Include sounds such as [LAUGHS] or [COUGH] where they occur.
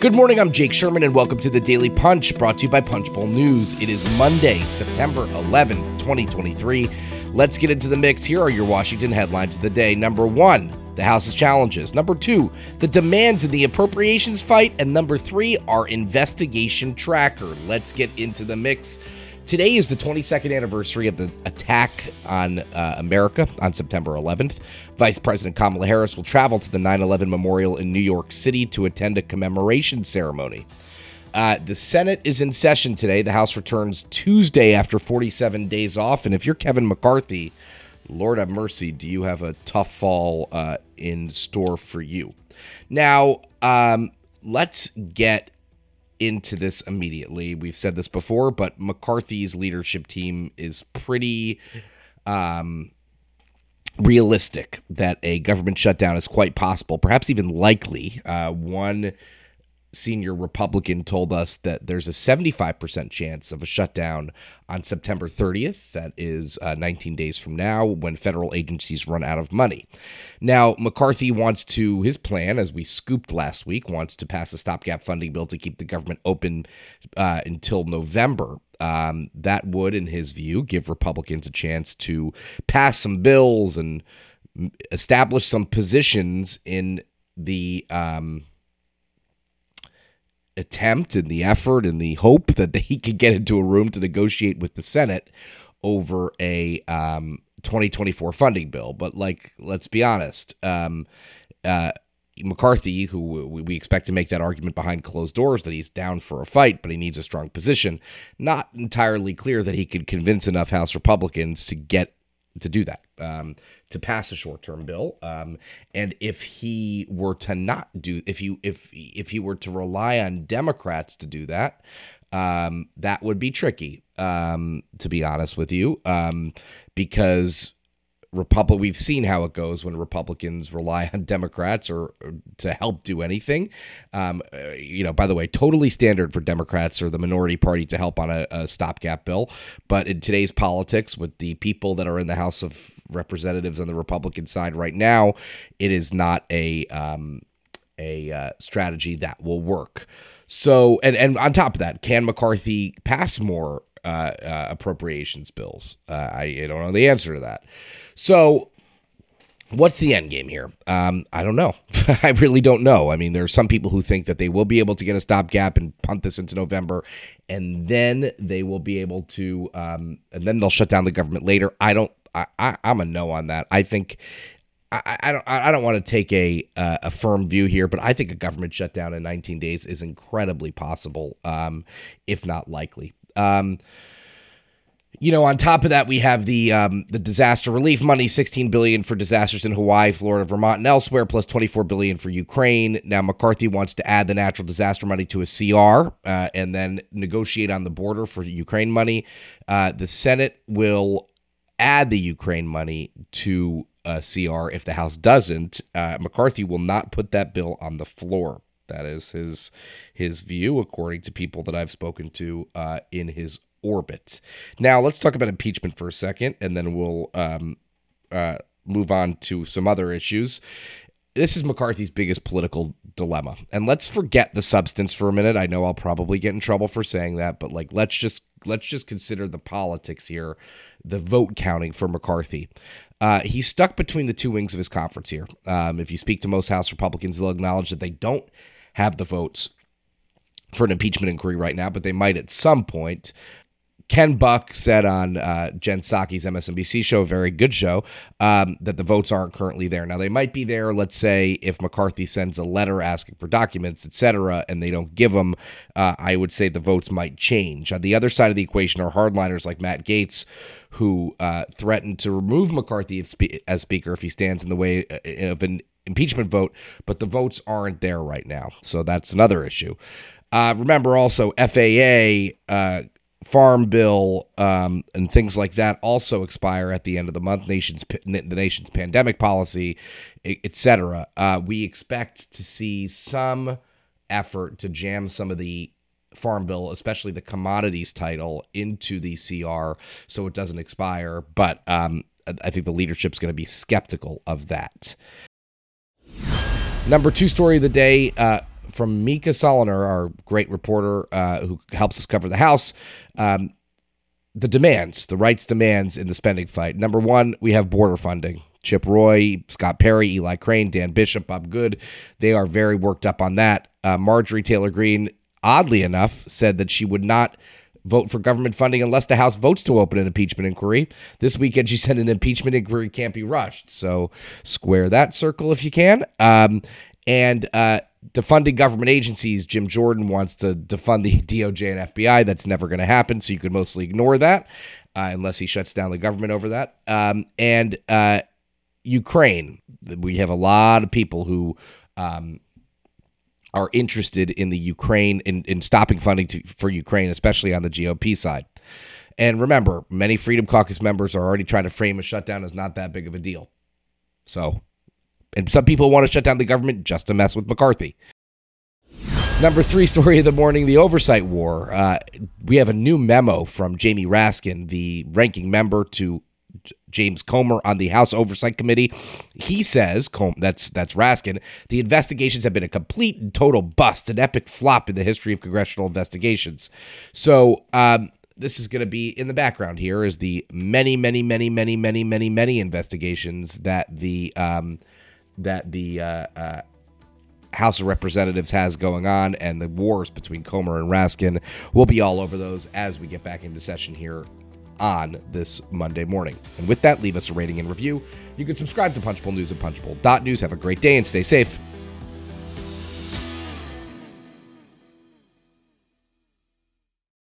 Good morning, I'm Jake Sherman, and welcome to the Daily Punch, brought to you by Punchbowl News. It is Monday, September 11th, 2023. Let's get into the mix. Here are your Washington headlines of the day. Number one, the House's challenges. Number two, the demands in the appropriations fight. And number three, our investigation tracker. Let's get into the mix. Today is the 22nd anniversary of the attack on uh, America on September 11th. Vice President Kamala Harris will travel to the 9 11 memorial in New York City to attend a commemoration ceremony. Uh, the Senate is in session today. The House returns Tuesday after 47 days off. And if you're Kevin McCarthy, Lord have mercy, do you have a tough fall uh, in store for you? Now, um, let's get into this immediately. We've said this before, but McCarthy's leadership team is pretty um, realistic that a government shutdown is quite possible, perhaps even likely. Uh, one senior Republican told us that there's a 75% chance of a shutdown on September 30th. That is uh, 19 days from now when federal agencies run out of money. Now, McCarthy wants to, his plan, as we scooped last week, wants to pass a stopgap funding bill to keep the government open uh, until November. Um, that would, in his view, give Republicans a chance to pass some bills and establish some positions in the. Um, attempt and the effort and the hope that he could get into a room to negotiate with the Senate over a um, 2024 funding bill. But like, let's be honest, um, uh, McCarthy, who we expect to make that argument behind closed doors that he's down for a fight, but he needs a strong position, not entirely clear that he could convince enough House Republicans to get to do that, um, to pass a short-term bill. Um, and if he were to not do, if you if if he were to rely on Democrats to do that, um, that would be tricky. Um, to be honest with you, um, because Republic. We've seen how it goes when Republicans rely on Democrats or, or to help do anything. Um, uh, you know, by the way, totally standard for Democrats or the minority party to help on a, a stopgap bill. But in today's politics, with the people that are in the House of Representatives on the Republican side right now, it is not a um, a uh, strategy that will work. So, and and on top of that, can McCarthy pass more uh, uh, appropriations bills? Uh, I, I, don't know the answer to that. So, what's the end game here? Um, I don't know. [LAUGHS] I really don't know. I mean, there are some people who think that they will be able to get a stopgap and punt this into November, and then they will be able to, um, and then they'll shut down the government later. I don't. I, I, I'm a no on that. I think I, I, don't I don't want to take a uh, a firm view here, but I think a government shutdown in 19 days is incredibly possible, um, if not likely. Um, you know, on top of that, we have the um, the disaster relief money, 16 billion for disasters in Hawaii, Florida, Vermont, and elsewhere, plus 24 billion for Ukraine. Now, McCarthy wants to add the natural disaster money to a CR uh, and then negotiate on the border for Ukraine money. Uh, the Senate will add the Ukraine money to a CR. If the House doesn't, uh, McCarthy will not put that bill on the floor. That is his his view, according to people that I've spoken to uh, in his orbit. Now, let's talk about impeachment for a second, and then we'll um, uh, move on to some other issues. This is McCarthy's biggest political dilemma. And let's forget the substance for a minute. I know I'll probably get in trouble for saying that, but like let's just let's just consider the politics here, the vote counting for McCarthy. Uh, he's stuck between the two wings of his conference here. Um, if you speak to most House Republicans, they'll acknowledge that they don't have the votes for an impeachment inquiry right now, but they might at some point. Ken Buck said on uh, Jen Psaki's MSNBC show, very good show, um, that the votes aren't currently there. Now they might be there. Let's say if McCarthy sends a letter asking for documents, etc., and they don't give them, uh, I would say the votes might change. On the other side of the equation are hardliners like Matt Gaetz, who uh, threatened to remove McCarthy as Speaker if he stands in the way uh, of an impeachment vote, but the votes aren't there right now. So that's another issue. Uh, remember also FAA, uh, Farm Bill, um, and things like that also expire at the end of the month. Nation's the nation's pandemic policy, etc. Uh, we expect to see some effort to jam some of the Farm Bill, especially the commodities title, into the CR so it doesn't expire. But um, I think the leadership's going to be skeptical of that. Number two story of the day. Uh, from Mica Soellner, our great reporter uh, who helps us cover the House. Um, the demands, the rights demands in the spending fight. Number one, we have border funding. Chip Roy, Scott Perry, Eli Crane, Dan Bishop, Bob Good, they are very worked up on that. Uh, Marjorie Taylor Greene, oddly enough, said that she would not vote for government funding unless the House votes to open an impeachment inquiry. This weekend, she said an impeachment inquiry can't be rushed. So square that circle if you can. Um, and uh, defunding government agencies, Jim Jordan wants to defund the [LAUGHS] DOJ and FBI. That's never going to happen. So you could mostly ignore that uh, unless he shuts down the government over that. Um, and uh, Ukraine, we have a lot of people who. Um, are interested in the Ukraine in, in stopping funding to, for Ukraine, especially on the GOP side. And remember, many Freedom Caucus members are already trying to frame a shutdown as not that big of a deal. So, and some people want to shut down the government just to mess with McCarthy. Number three story of the morning the oversight war. Uh, we have a new memo from Jamie Raskin, the ranking member to James Comer on the House Oversight Committee. He says, that's that's Raskin, the investigations have been a complete and total bust, an epic flop in the history of congressional investigations. So um, this is going to be in the background here is the many, many, many, many, many, many, many investigations that the um, that the uh, uh, House of Representatives has going on, and the wars between Comer and Raskin. We'll be all over those as we get back into session here on this Monday morning. And with that, leave us a rating and review. You can subscribe to Punchbowl News at punchbowl.news. Have a great day and stay safe.